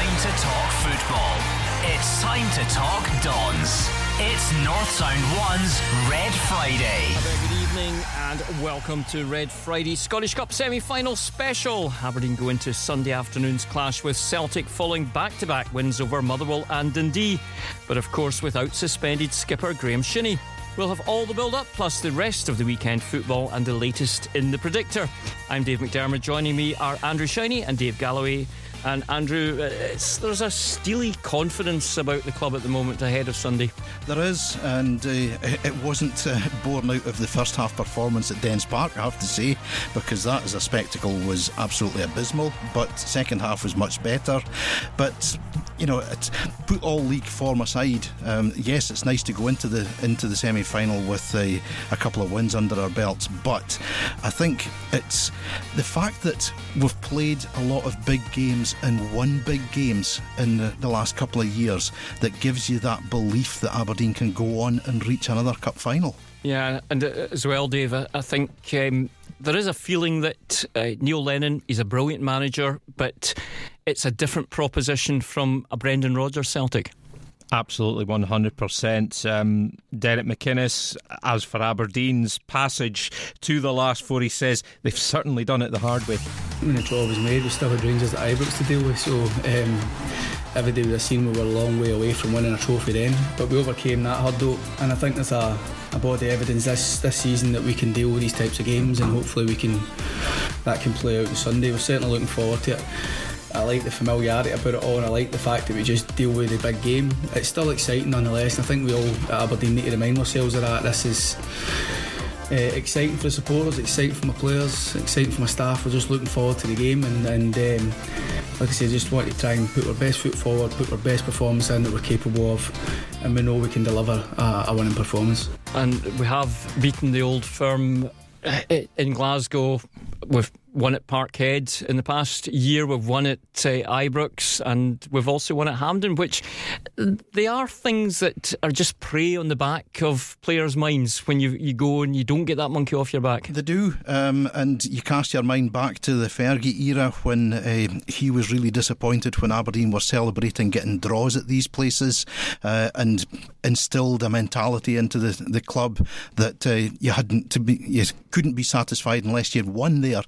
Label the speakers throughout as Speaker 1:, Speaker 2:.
Speaker 1: time to talk football. It's time to talk Dons. It's North Sound 1's Red Friday.
Speaker 2: Good evening and welcome to Red Friday Scottish Cup semi final special. Aberdeen go into Sunday afternoon's clash with Celtic following back to back wins over Motherwell and Dundee, but of course without suspended skipper Graeme Shinnie. We'll have all the build up plus the rest of the weekend football and the latest in the predictor. I'm Dave McDermott. Joining me are Andrew Shiney and Dave Galloway. And Andrew, uh, there's a steely confidence about the club at the moment ahead of Sunday.
Speaker 3: There is, and uh, it wasn't uh, born out of the first half performance at Dens Park, I have to say, because that as a spectacle was absolutely abysmal. But second half was much better. But you know, put all league form aside. Um, yes, it's nice to go into the into the semi final with a, a couple of wins under our belts, but I think it's the fact that we've played a lot of big games and won big games in the, the last couple of years that gives you that belief that Aberdeen can go on and reach another cup final.
Speaker 2: Yeah, and uh, as well, Dave, I think um, there is a feeling that uh, Neil Lennon is a brilliant manager, but it's a different proposition from a Brendan Rodgers Celtic.
Speaker 4: Absolutely, 100%. Um, Derek McInnes, as for Aberdeen's passage to the last four, he says they've certainly done it the hard way.
Speaker 5: When the job was made, we still had Rangers at Ibrox to deal with, so um, every day we have seen we were a long way away from winning a trophy then. But we overcame that hurdle, and I think there's a, a body of evidence this, this season that we can deal with these types of games, and hopefully we can that can play out on Sunday. We're certainly looking forward to it. I like the familiarity about it all, and I like the fact that we just deal with the big game. It's still exciting nonetheless, and I think we all at Aberdeen need to remind ourselves of that. This is. Uh, exciting for the supporters, exciting for my players, exciting for my staff. We're just looking forward to the game, and, and um, like I say, just want to try and put our best foot forward, put our best performance in that we're capable of, and we know we can deliver a, a winning performance.
Speaker 2: And we have beaten the old firm uh, in Glasgow with won at Parkhead in the past year. We've won at uh, Ibrox and we've also won at Hampden, which they are things that are just prey on the back of players' minds when you, you go and you don't get that monkey off your back.
Speaker 3: They do, um, and you cast your mind back to the Fergie era when uh, he was really disappointed when Aberdeen were celebrating getting draws at these places uh, and instilled a mentality into the, the club that uh, you hadn't to be you couldn't be satisfied unless you'd won there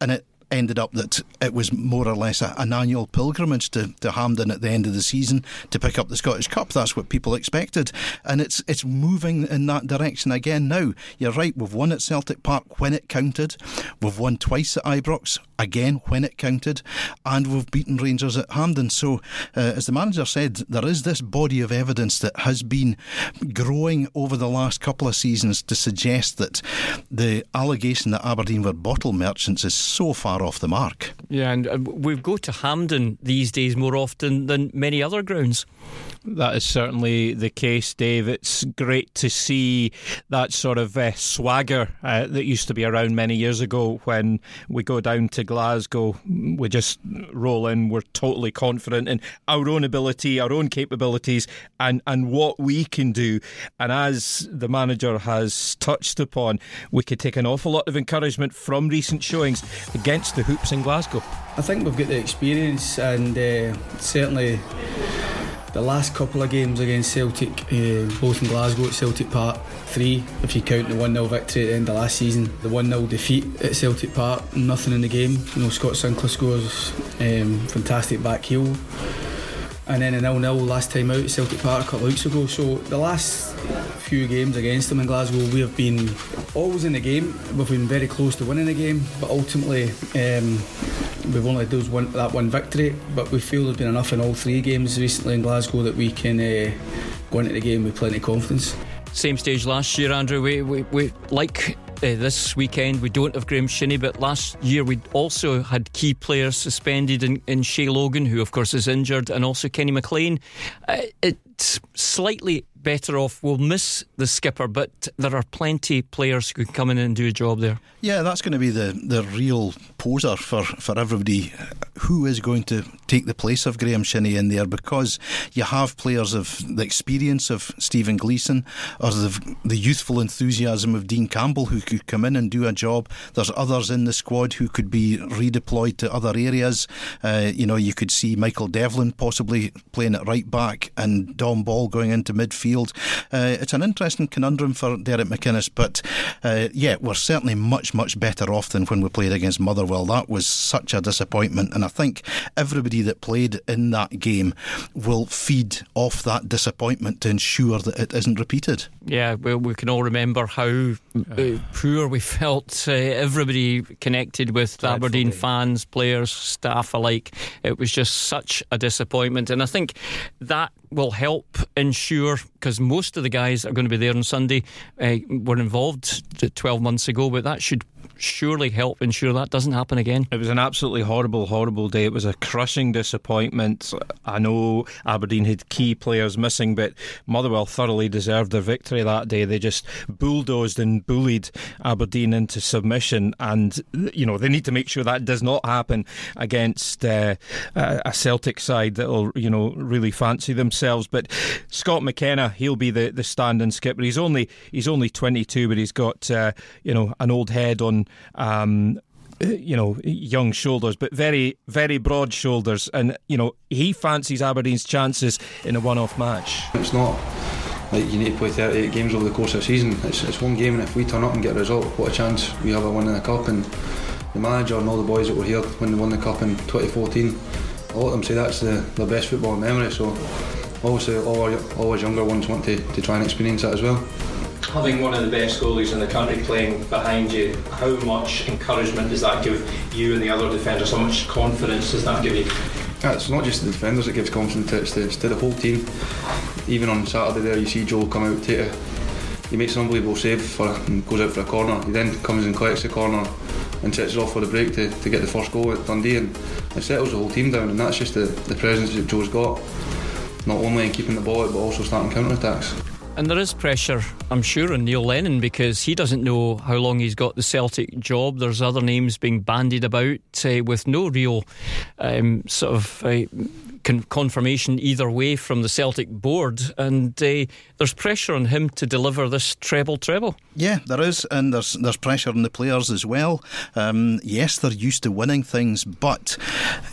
Speaker 3: and it ended up that it was more or less a, an annual pilgrimage to, to Hampden at the end of the season to pick up the Scottish Cup. That's what people expected. And it's it's moving in that direction again now. You're right, we've won at Celtic Park when it counted. We've won twice at Ibrox, again when it counted. And we've beaten Rangers at Hampden. So, uh, as the manager said, there is this body of evidence that has been growing over the last couple of seasons to suggest that the allegation that Aberdeen were bottle merchants is so far off the mark.
Speaker 2: Yeah, and uh, we go to Hampden these days more often than many other grounds.
Speaker 4: That is certainly the case, Dave. It's great to see that sort of uh, swagger uh, that used to be around many years ago when we go down to Glasgow. We just roll in, we're totally confident in our own ability, our own capabilities, and, and what we can do. And as the manager has touched upon, we could take an awful lot of encouragement from recent showings against the Hoops in Glasgow.
Speaker 5: I think we've got the experience and uh, certainly the last couple of games against Celtic, uh, both in Glasgow at Celtic Park, three if you count the 1 0 victory at the end of last season, the 1 0 defeat at Celtic Park, nothing in the game. You know, Scott Sinclair scores um, fantastic back heel. And then a 0 0 last time out at Celtic Park a couple of weeks ago. So the last few games against them in Glasgow, we have been always in the game. We've been very close to winning the game, but ultimately um, we've only those one, that one victory. But we feel there's been enough in all three games recently in Glasgow that we can uh, go into the game with plenty of confidence.
Speaker 2: Same stage last year, Andrew. We, we, we like uh, this weekend we don't have Graeme Shinnie, but last year we also had key players suspended in, in Shay Logan, who of course is injured, and also Kenny McLean. Uh, it slightly better off. We'll miss the skipper, but there are plenty players who can come in and do a job there.
Speaker 3: Yeah, that's going to be the, the real poser for, for everybody. Who is going to take the place of Graeme Shinnie in there? Because you have players of the experience of Stephen Gleeson or the, the youthful enthusiasm of Dean Campbell who could come in and do a job. There's others in the squad who could be redeployed to other areas. Uh, you know, you could see Michael Devlin possibly playing at right back and Dom Ball going into midfield. Uh, it's an interesting conundrum for Derek McInnes, but uh, yeah, we're certainly much, much better off than when we played against Motherwell. That was such a disappointment, and I think everybody that played in that game will feed off that disappointment to ensure that it isn't repeated.
Speaker 2: Yeah, well, we can all remember how uh, poor we felt. Uh, everybody connected with Dreadful Aberdeen fans, players, staff alike. It was just such a disappointment, and I think that will help ensure because most of the guys that are going to be there on Sunday uh, were involved 12 months ago, but that should surely help ensure that doesn't happen again.
Speaker 4: It was an absolutely horrible, horrible day. It was a crushing disappointment. I know Aberdeen had key players missing, but Motherwell thoroughly deserved their victory that day. They just bulldozed and bullied Aberdeen into submission, and you know they need to make sure that does not happen against uh, a Celtic side that will you know really fancy themselves. But Scott McKenna, he'll be the the stand-in skipper. He's only he's only 22, but he's got uh, you know an old head on um, you know, young shoulders, but very, very broad shoulders. And, you know, he fancies Aberdeen's chances in a one off match.
Speaker 6: It's not like you need to play 38 games over the course of a season. It's, it's one game, and if we turn up and get a result, what a chance we have of winning the cup. And the manager and all the boys that were here when they won the cup in 2014, a lot of them say that's the, their best football memory. So, obviously, all our, all our younger ones want to, to try and experience that as well
Speaker 7: having one of the best goalies in the country playing behind you, how much encouragement does that give you and the other defenders? How much confidence does that give you?
Speaker 6: Yeah, it's not just the defenders that gives confidence, it's the, it's to the whole team. Even on Saturday there, you see Joel come out, take a, he makes an unbelievable save for, and goes out for a corner. He then comes and collects the corner and sets it off for the break to, to get the first goal at Dundee and it settles the whole team down and that's just the, the presence that Joe's got not only in keeping the ball out but also starting counter attacks.
Speaker 2: And there is pressure, I'm sure, on Neil Lennon because he doesn't know how long he's got the Celtic job. There's other names being bandied about uh, with no real um, sort of uh, con- confirmation either way from the Celtic board, and uh, there's pressure on him to deliver this treble treble.
Speaker 3: Yeah, there is, and there's there's pressure on the players as well. Um, yes, they're used to winning things, but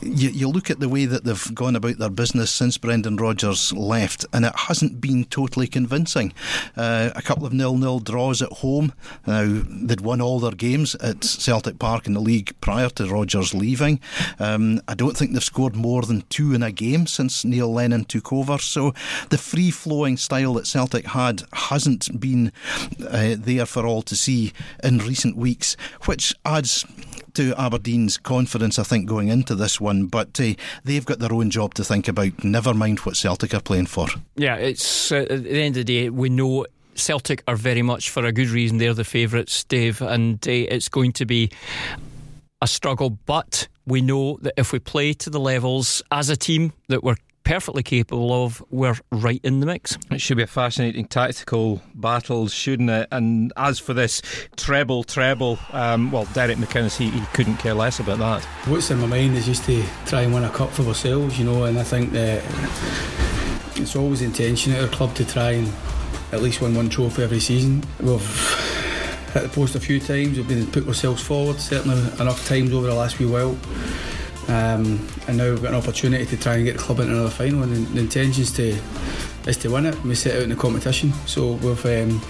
Speaker 3: you, you look at the way that they've gone about their business since Brendan Rodgers left, and it hasn't been totally convincing. Uh, a couple of nil-nil draws at home. Now they'd won all their games at Celtic Park in the league prior to Rodgers leaving. Um, I don't think they've scored more than two in a game since Neil Lennon took over. So the free flowing style that Celtic had hasn't been uh, there for all to see in recent weeks, which adds to Aberdeen's confidence, I think, going into this one. But uh, they've got their own job to think about. Never mind what Celtic are playing for.
Speaker 2: Yeah, it's uh, at the end of the day, we know Celtic are very much for a good reason. They're the favourites, Dave, and uh, it's going to be a struggle. But we know that if we play to the levels as a team that we're perfectly capable of, we're right in the mix.
Speaker 4: It should be a fascinating tactical battle, shouldn't it? And as for this treble, treble, um, well, Derek McInnes, he, he couldn't care less about that.
Speaker 5: What's in my mind is just to try and win a cup for ourselves, you know, and I think that it's always the intention at our club to try and at least win one trophy every season. We've hit the post a few times. We've been put ourselves forward certainly enough times over the last wee while. Um, and now we've got an opportunity to try and get the club into another final. And the, intention is to is to win it. We set out in the competition, so we've um,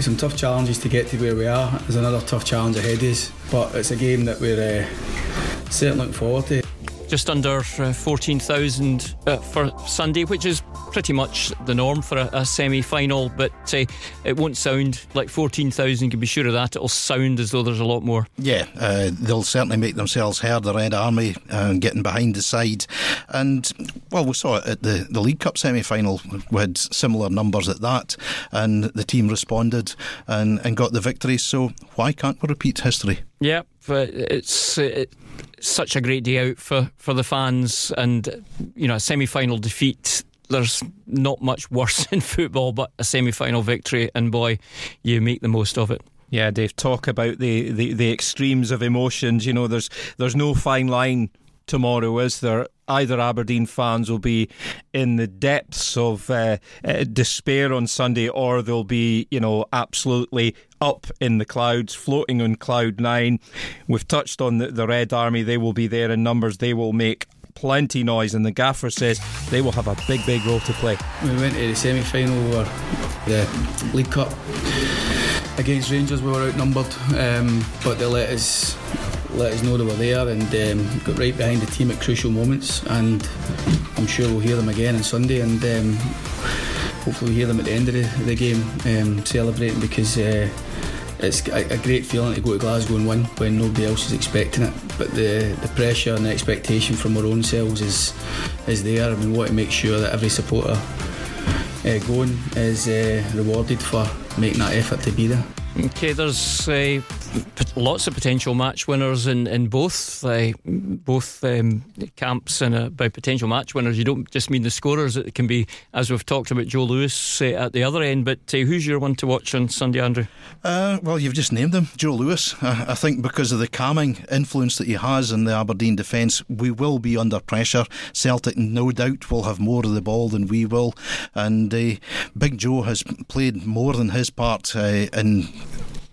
Speaker 5: some tough challenges to get to where we are. There's another tough challenge ahead of us, but it's a game that we're uh, certainly looking forward to
Speaker 2: just under uh, 14,000 uh, for Sunday, which is pretty much the norm for a, a semi final, but uh, it won't sound like 14,000, you can be sure of that. It'll sound as though there's a lot more.
Speaker 3: Yeah, uh, they'll certainly make themselves heard, the Red Army, uh, getting behind the side. And, well, we saw it at the, the League Cup semi final, we had similar numbers at that, and the team responded and, and got the victory. So why can't we repeat history?
Speaker 2: Yeah, but it's. It, such a great day out for, for the fans, and you know, a semi final defeat there's not much worse in football but a semi final victory, and boy, you make the most of it.
Speaker 4: Yeah, Dave, talk about the, the, the extremes of emotions. You know, there's there's no fine line tomorrow, is there? Either Aberdeen fans will be in the depths of uh, uh, despair on Sunday, or they'll be, you know, absolutely up in the clouds, floating on cloud nine. We've touched on the, the Red Army; they will be there in numbers. They will make plenty noise, and the gaffer says they will have a big, big role to play.
Speaker 5: We went to the semi final or the League Cup against Rangers. We were outnumbered, um, but they let us let us know they were there and um, got right behind the team at crucial moments. And I'm sure we'll hear them again on Sunday. And um, hopefully, we'll hear them at the end of the, the game um, celebrating because. Uh, it's a, great feeling to go to Glasgow and win when nobody else is expecting it. But the, the pressure and the expectation from our own selves is is there, and we want to make sure that every supporter uh, going is uh, rewarded for making that effort to be there.
Speaker 2: Okay, there's uh, lots of potential match winners in in both uh, both um, camps, and uh, by potential match winners, you don't just mean the scorers. It can be, as we've talked about, Joe Lewis uh, at the other end. But uh, who's your one to watch on Sunday, Andrew?
Speaker 3: Uh, well, you've just named him, Joe Lewis. I think because of the calming influence that he has in the Aberdeen defence, we will be under pressure. Celtic, no doubt, will have more of the ball than we will, and Big Joe has played more than his part in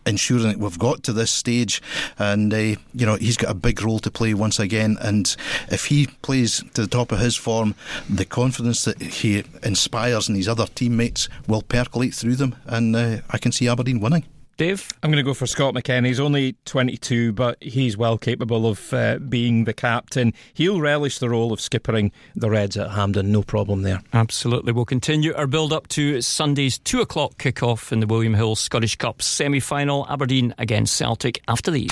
Speaker 3: ensuring that we've got to this stage. And, uh, you know, he's got a big role to play once again. And if he plays to the top of his form, the confidence that he inspires in his other teammates will percolate through them. And uh, I can see Aberdeen winning.
Speaker 2: Dave?
Speaker 4: I'm going to go for Scott McKenna. He's only 22, but he's well capable of uh, being the captain. He'll relish the role of skippering the Reds at Hampden, no problem there.
Speaker 2: Absolutely. We'll continue our build up to Sunday's 2 o'clock kick-off in the William Hill Scottish Cup semi final, Aberdeen against Celtic after these.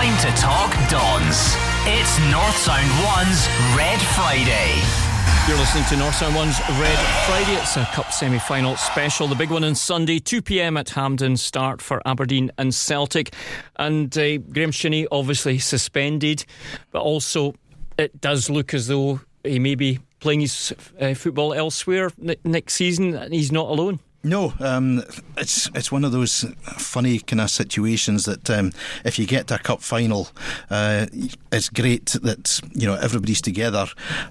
Speaker 1: Time to talk Dons. It's North Sound 1's Red Friday.
Speaker 2: You're listening to North Sound 1's Red Friday. It's a Cup semi final special. The big one on Sunday, 2 pm at Hampden, start for Aberdeen and Celtic. And uh, Graeme Shinnie obviously suspended, but also it does look as though he may be playing his uh, football elsewhere next season and he's not alone.
Speaker 3: No, um, it's it's one of those funny kind of situations that um, if you get to a cup final, uh, it's great that you know everybody's together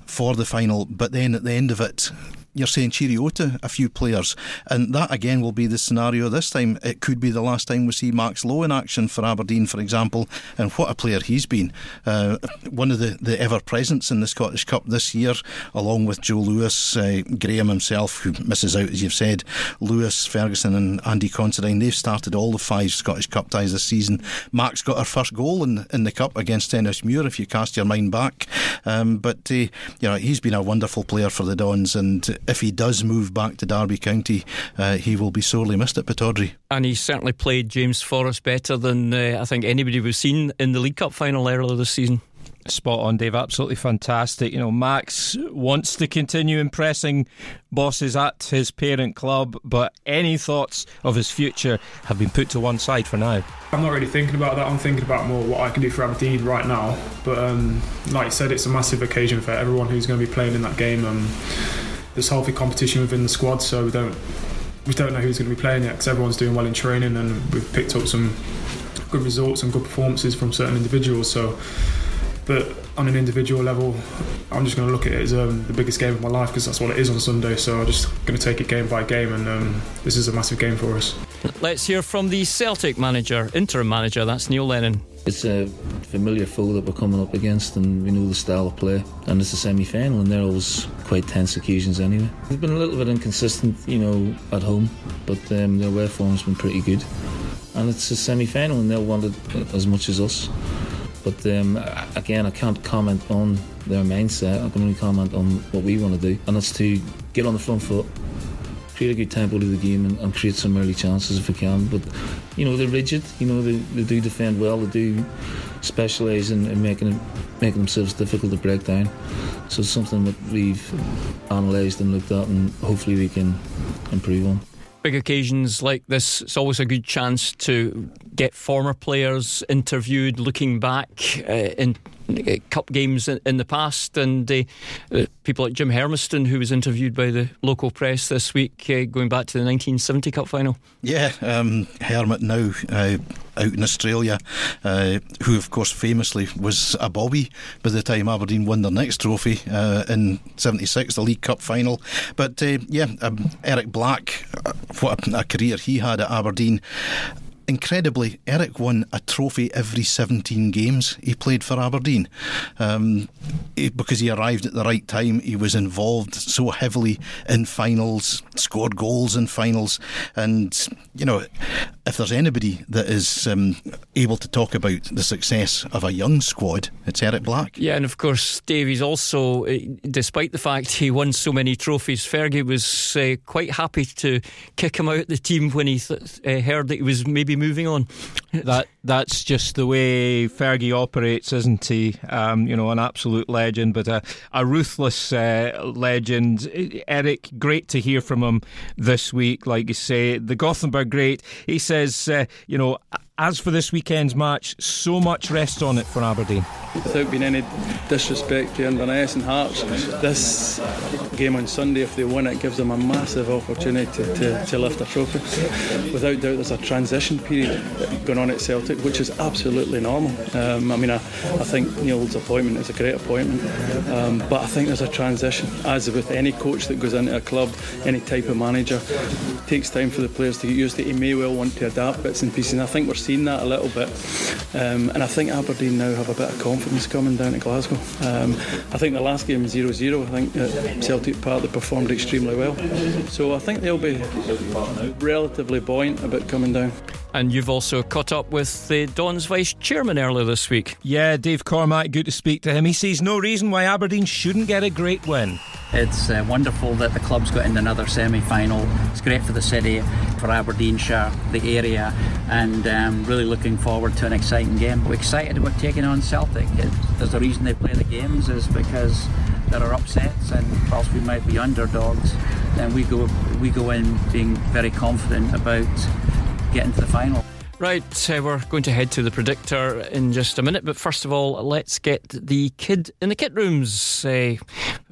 Speaker 3: for the final, but then at the end of it, you're saying cheerio to a few players. And that again will be the scenario this time. It could be the last time we see Max Lowe in action for Aberdeen, for example. And what a player he's been. Uh, one of the, the ever presents in the Scottish Cup this year, along with Joe Lewis, uh, Graeme himself, who misses out, as you've said, Lewis, Ferguson, and Andy Considine. They've started all the five Scottish Cup ties this season. Max got her first goal in, in the Cup against Stenhousemuir. if you cast your mind back. Um, but, uh, you know, he's been a wonderful player for the Dons. And if he does move back to Derby County, uh, he will be sorely missed at Pittodrie.
Speaker 2: And he certainly played James Forrest better than uh, I think anybody we've seen in the League Cup final earlier this season.
Speaker 4: Spot on, Dave. Absolutely fantastic. You know, Max wants to continue impressing bosses at his parent club, but any thoughts of his future have been put to one side for now.
Speaker 8: I'm not really thinking about that. I'm thinking about more what I can do for Aberdeen right now. But um, like you said, it's a massive occasion for everyone who's going to be playing in that game. Um, there's healthy competition within the squad, so we don't we don't know who's going to be playing yet because everyone's doing well in training and we've picked up some good results and good performances from certain individuals. So, but on an individual level, I'm just going to look at it as um, the biggest game of my life because that's what it is on Sunday. So I'm just going to take it game by game, and um, this is a massive game for us.
Speaker 2: Let's hear from the Celtic manager, interim manager. That's Neil Lennon.
Speaker 9: It's a familiar foe that we're coming up against, and we know the style of play. And it's a semi final, and they're always quite tense occasions anyway. They've been a little bit inconsistent, you know, at home, but um, their away form's been pretty good. And it's a semi final, and they'll want it as much as us. But um, again, I can't comment on their mindset. I can only comment on what we want to do, and that's to get on the front foot, create a good tempo to the game and, and, create some early chances if we can. But you know they're rigid. You know they, they do defend well. They do specialise in, in making making themselves difficult to break down. So it's something that we've analysed and looked at, and hopefully we can improve on.
Speaker 2: big occasions like this, it's always a good chance to get former players interviewed, looking back uh, in cup games in, the past, and uh, uh, people like Jim Hermiston, who was interviewed by the local press this week, uh, going back to the 1970 Cup final.
Speaker 3: Yeah, um, Hermit now uh, out in Australia, uh, who of course famously was a bobby by the time Aberdeen won their next trophy in '76, the League Cup final. But yeah, um, Eric Black, what a career he had at Aberdeen incredibly, Eric won a trophy every 17 games he played for Aberdeen um, he, because he arrived at the right time. He was involved so heavily in finals, scored goals in finals, and you know, if there's anybody that is um, able to talk about the success of a young squad, it's Eric Black.
Speaker 2: Yeah, and of course, Davies also, eh, despite the fact he won so many trophies, Fergie was uh, quite happy to kick him out of the team when he th- uh, heard that he was maybe moving on.
Speaker 4: that that's just the way Fergie operates, isn't he? Um, you know, an absolute legend, but a, a ruthless uh, legend. Eric, great to hear from him this week. Like you say, the Gothenburg great. He says, uh, you know, as for this weekend's match, so much rests on it for Aberdeen.
Speaker 5: Without being any disrespect to Inverness and Hearts, this game on Sunday, if they win it, gives them a massive opportunity to, to, lift a trophy. Without doubt, there's a transition period going on at Celtic, which is absolutely normal. Um, I mean, I, I think Neil's appointment is a great appointment, um, but I think there's a transition. As with any coach that goes into a club, any type of manager, it takes time for the players to get used to it. He may well want to adapt bits and pieces, and I think we're seeing that a little bit. Um, and I think Aberdeen now have a bit of confidence coming down to Glasgow. Um, I think the last game 0 0, I think uh, Celtic Park they performed extremely well. So I think they'll be relatively buoyant about coming down.
Speaker 2: And you've also caught up with the Don's vice chairman earlier this week.
Speaker 4: Yeah, Dave Cormack, good to speak to him. He sees no reason why Aberdeen shouldn't get a great win.
Speaker 10: It's uh, wonderful that the club's got into another semi final. It's great for the city, for Aberdeenshire, the area, and um, really looking forward to an exciting game. We're excited about taking on Celtic. It, there's a reason they play the games, is because there are upsets, and whilst we might be underdogs, then we go we go in being very confident about getting to the final.
Speaker 2: Right, uh, we're going to head to the predictor in just a minute, but first of all, let's get the kid in the kit rooms uh,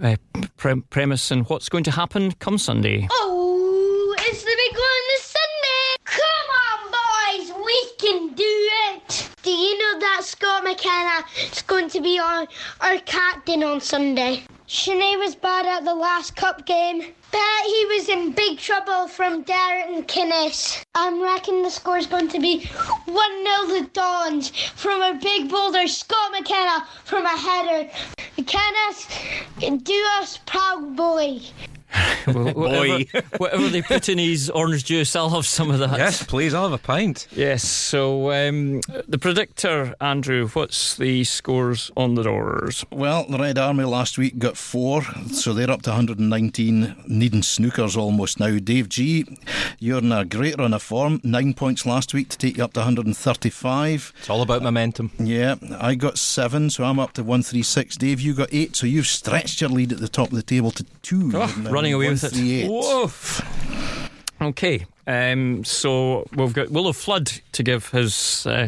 Speaker 2: uh, pre- premise and what's going to happen come Sunday.
Speaker 11: Oh, it's the big one this Sunday! Come on, boys, we can do it! Do you know that Scott McKenna is going to be our, our captain on Sunday? Sinead was bad at the last cup game. Bet he was in big trouble from Darren Kinnis. I'm reckon the score's going to be 1 0 the Dons from a big boulder. Scott McKenna from a header. McKenna, do us proud, boy.
Speaker 2: whatever, whatever, they put in his orange juice, I'll have some of that.
Speaker 4: Yes, please, I'll have a pint.
Speaker 2: Yes, so um, the predictor, Andrew, what's the scores on the doors?
Speaker 3: Well, the Red Army last week got four, so they're up to 119, needing snookers almost now. Dave G, you're in a great run of form, nine points last week to take you up to 135.
Speaker 4: It's all about momentum.
Speaker 3: Yeah, I got seven, so I'm up to 136. Dave, you got eight, so you've stretched your lead at the top of the table to two.
Speaker 2: Oh, running away with it. Woof. Okay, um, so we've got Willo Flood to give his uh,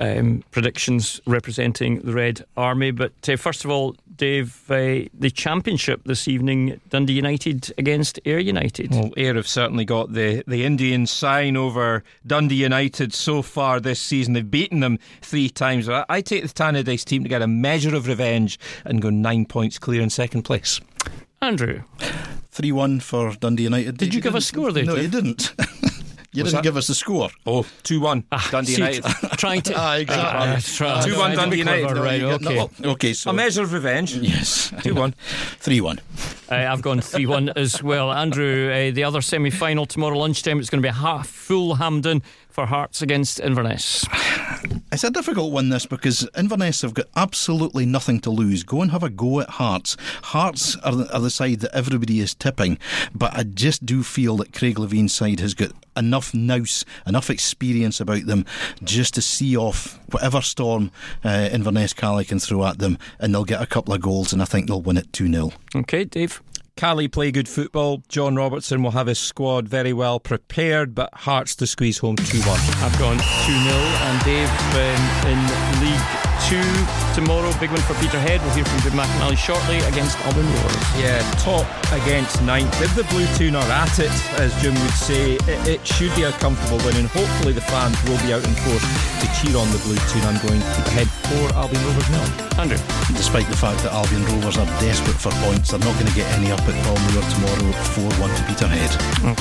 Speaker 2: um, predictions representing the Red Army. But uh, first of all, Dave, uh, the championship this evening, Dundee United against Ayr United.
Speaker 4: Well, Ayr have certainly got the, the Indian sign over Dundee United so far this season. They've beaten them three times. I, I take the Tannadice team to get a measure of revenge and go nine points clear in second place.
Speaker 2: Andrew.
Speaker 3: 3 1 for Dundee United.
Speaker 2: Did you, you give a score there?
Speaker 3: No, you didn't. You didn't that? give us the score.
Speaker 4: Oh, 2 1 ah, Dundee United.
Speaker 2: trying to.
Speaker 3: ah, exactly.
Speaker 2: Uh,
Speaker 4: 2 1 Dundee United.
Speaker 2: No, right, okay. No,
Speaker 3: okay, so.
Speaker 4: A measure of revenge.
Speaker 3: Yes.
Speaker 4: 2 1.
Speaker 3: 3 1.
Speaker 2: Uh, I've gone 3 1 as well. Andrew, uh, the other semi final tomorrow lunchtime, it's going to be half full Hampden for Hearts against Inverness?
Speaker 3: It's a difficult one, this, because Inverness have got absolutely nothing to lose. Go and have a go at Hearts. Hearts are the, are the side that everybody is tipping, but I just do feel that Craig Levein's side has got enough nous, enough experience about them just to see off whatever storm uh, Inverness Caley can throw at them, and they'll get a couple of goals, and I think they'll win it 2 0.
Speaker 2: Okay, Dave.
Speaker 4: Caley play good football. John Robertson will have his squad very well prepared, but Hearts to squeeze home 2 1.
Speaker 2: I've gone 2 0, and Dave um, in League two tomorrow. Big one for Peterhead. We'll hear from Jim McInally shortly against Albion Rovers.
Speaker 4: Yeah, top against ninth. If the Blue Toon are at it, as Jim would say, it, it should be a comfortable win, and hopefully the fans will be out in force to cheer on the Blue Toon. I'm going Peterhead for Albion Rovers now.
Speaker 2: Andrew.
Speaker 3: Despite the fact that Albion Rovers are desperate for points, they're not going to get any up at Balmoor tomorrow. 4 1 to Peterhead.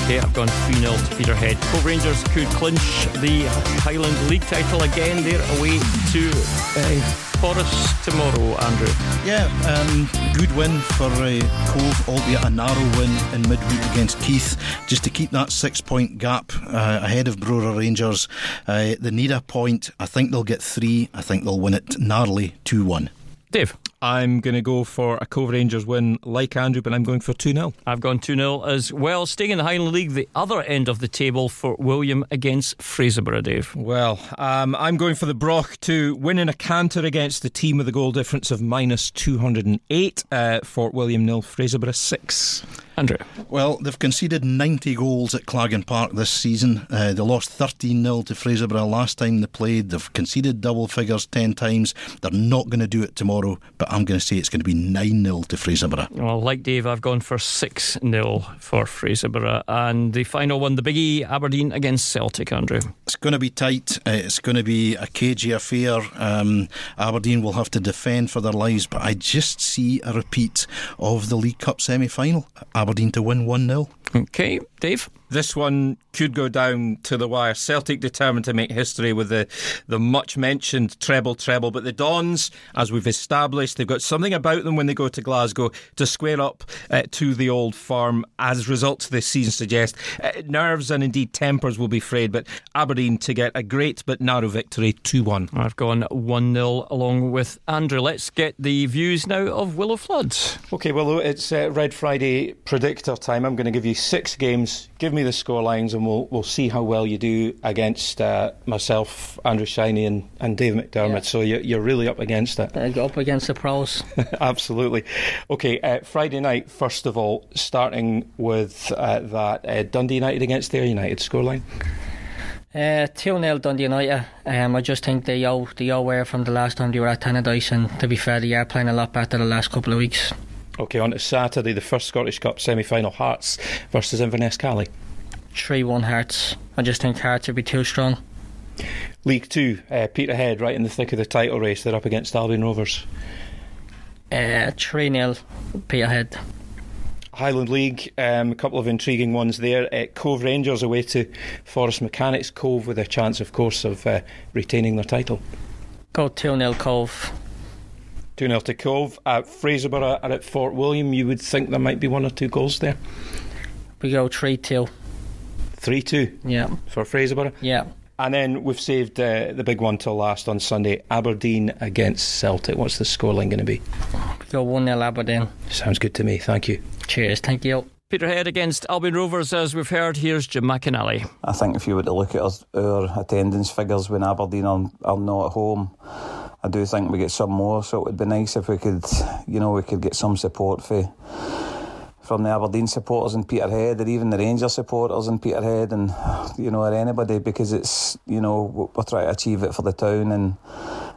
Speaker 2: Okay, I've gone 3 0 to Peterhead. Cove Rangers could clinch the Highland League title again. They're away to. Uh, Forres tomorrow, Andrew.
Speaker 3: Yeah, um, good win for uh, Cove, albeit a narrow win in midweek against Keith, just to keep that six point gap uh, ahead of Brora Rangers. Uh, they need a point. I think they'll get three. I think they'll win it narrowly 2 1.
Speaker 2: Dave.
Speaker 4: I'm going to go for a Cove Rangers win like Andrew, but I'm going for 2 0.
Speaker 2: I've gone 2 0 as well. Staying in the Highland League, the other end of the table for William against Fraserburgh, Dave.
Speaker 4: Well, um, I'm going for the Broch to win in a canter against the team with a goal difference of minus 208. Uh, Fort William nil, Fraserburgh 6.
Speaker 2: Andrew.
Speaker 3: Well, they've conceded 90 goals at Claggan Park this season. Uh, they lost 13 0 to Fraserburgh last time they played. They've conceded double figures 10 times. They're not going to do it tomorrow, but I'm going to say it's going to be 9 0 to Fraserburgh.
Speaker 2: Well, like Dave, I've gone for 6 0 for Fraserburgh. And the final one, the biggie, Aberdeen against Celtic, Andrew.
Speaker 3: It's going to be tight. Uh, it's going to be a cagey affair. Um, Aberdeen will have to defend for their lives, but I just see a repeat of the League Cup semi final. Aberdeen to win 1 0.
Speaker 2: Okay, Dave?
Speaker 4: This one could go down to the wire. Celtic determined to make history with the, the much mentioned treble treble, but the Dons, as we've established, they've got something about them when they go to Glasgow to square up uh, to the old firm, as results this season suggest. Uh, nerves and indeed tempers will be frayed, but Aberdeen to get a great but narrow victory 2 1.
Speaker 2: I've gone 1 0 along with Andrew. Let's get the views now of Willo Floods.
Speaker 4: Okay, Willo, it's uh, Red Friday predictor time. I'm going to give you six games. Give me the score lines and we'll we'll see how well you do against uh, myself, Andrew Shiney, and, and Dave McDermott. Yeah. So you're, you're really up against it.
Speaker 10: Go up against the pros.
Speaker 4: Absolutely. Okay, uh, Friday night, first of all, starting with uh, that uh, Dundee United against Ayr United scoreline.
Speaker 10: Uh, 2 0 Dundee United. Um, I just think they owe, they owe where from the last time they were at Tannadice, and to be fair, they are playing a lot better the last couple of weeks.
Speaker 4: Okay, on to Saturday, the first Scottish Cup semi final Hearts versus Inverness Caley.
Speaker 10: 3 1 Hearts. I just think Hearts would be too strong.
Speaker 4: League 2, uh, Peterhead right in the thick of the title race. They're up against Albion Rovers.
Speaker 10: Uh, 3 0 Peterhead.
Speaker 4: Highland League, um, a couple of intriguing ones there. Uh, Cove Rangers away to Forres Mechanics. Cove with a chance, of course, of uh, retaining their title.
Speaker 10: Go 2 0 Cove.
Speaker 4: 2 0 to Cove. Uh, Fraserburgh are at Fort William. You would think there might be one or two goals there.
Speaker 10: We go 3 2.
Speaker 4: 3 2?
Speaker 10: Yeah.
Speaker 4: For Fraserburgh?
Speaker 10: Yeah.
Speaker 4: And then we've saved uh, the big one till last on Sunday Aberdeen against Celtic. What's the scoreline going to be?
Speaker 10: Go 1 0 Aberdeen.
Speaker 4: Sounds good to me. Thank you.
Speaker 10: Cheers. Thank you.
Speaker 2: Peterhead against Albion Rovers, as we've heard. Here's Jim McInally.
Speaker 12: I think if you were to look at our, our attendance figures when Aberdeen are, are not at home, I do think we get some more. So it would be nice if we could, you know, we could get some support for from the Aberdeen supporters in Peterhead, or even the Rangers supporters in Peterhead, and you know, or anybody, because it's you know we're trying to achieve it for the town, and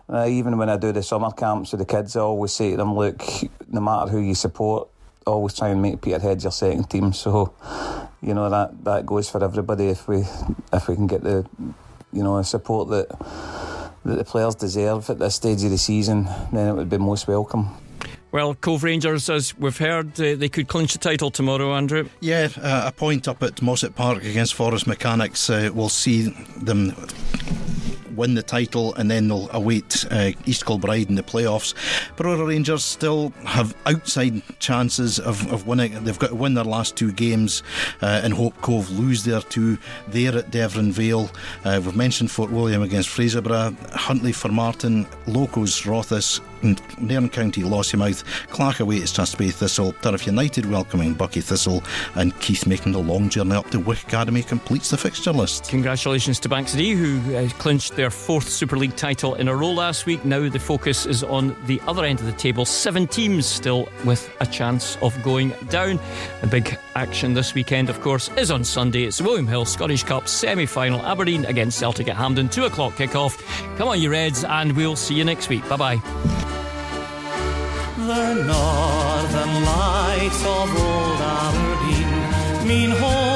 Speaker 12: uh, even when I do the summer camps with the kids, I always say to them, look, no matter who you support, always try and make Peterhead your second team. So, you know that that goes for everybody. If we if we can get the you know support that that the players deserve at this stage of the season, then it would be most welcome.
Speaker 2: Well, Cove Rangers, as we've heard, uh, they could clinch the title tomorrow, Andrew.
Speaker 3: Yeah, uh, a point up at Mosset Park against Forres Mechanics uh, will see them win the title and then they'll await uh, East Kilbride in the playoffs. Brora Rangers still have outside chances of, of winning. They've got to win their last two games uh, and Hope Cove lose their two there at Devon Vale. Uh, we've mentioned Fort William against Fraserburgh, Huntly Formartine, Locos Rothes, Nairn County, Lossiemouth, Clach away to Strathspey Thistle, Turriff United welcoming Buckie Thistle, and Keith making the long journey up to Wick Academy completes the fixture list.
Speaker 2: Congratulations to Bankside, who uh, clinched their fourth Super League title in a row last week. Now the focus is on the other end of the table. Seven teams still with a chance of going down. The big action this weekend, of course, is on Sunday. It's William Hill Scottish Cup semi final. Aberdeen against Celtic at Hampden, 2 o'clock kick-off. Come on, you Reds, and we'll see you next week. Bye bye.
Speaker 13: The northern lights of old Aberdeen mean home,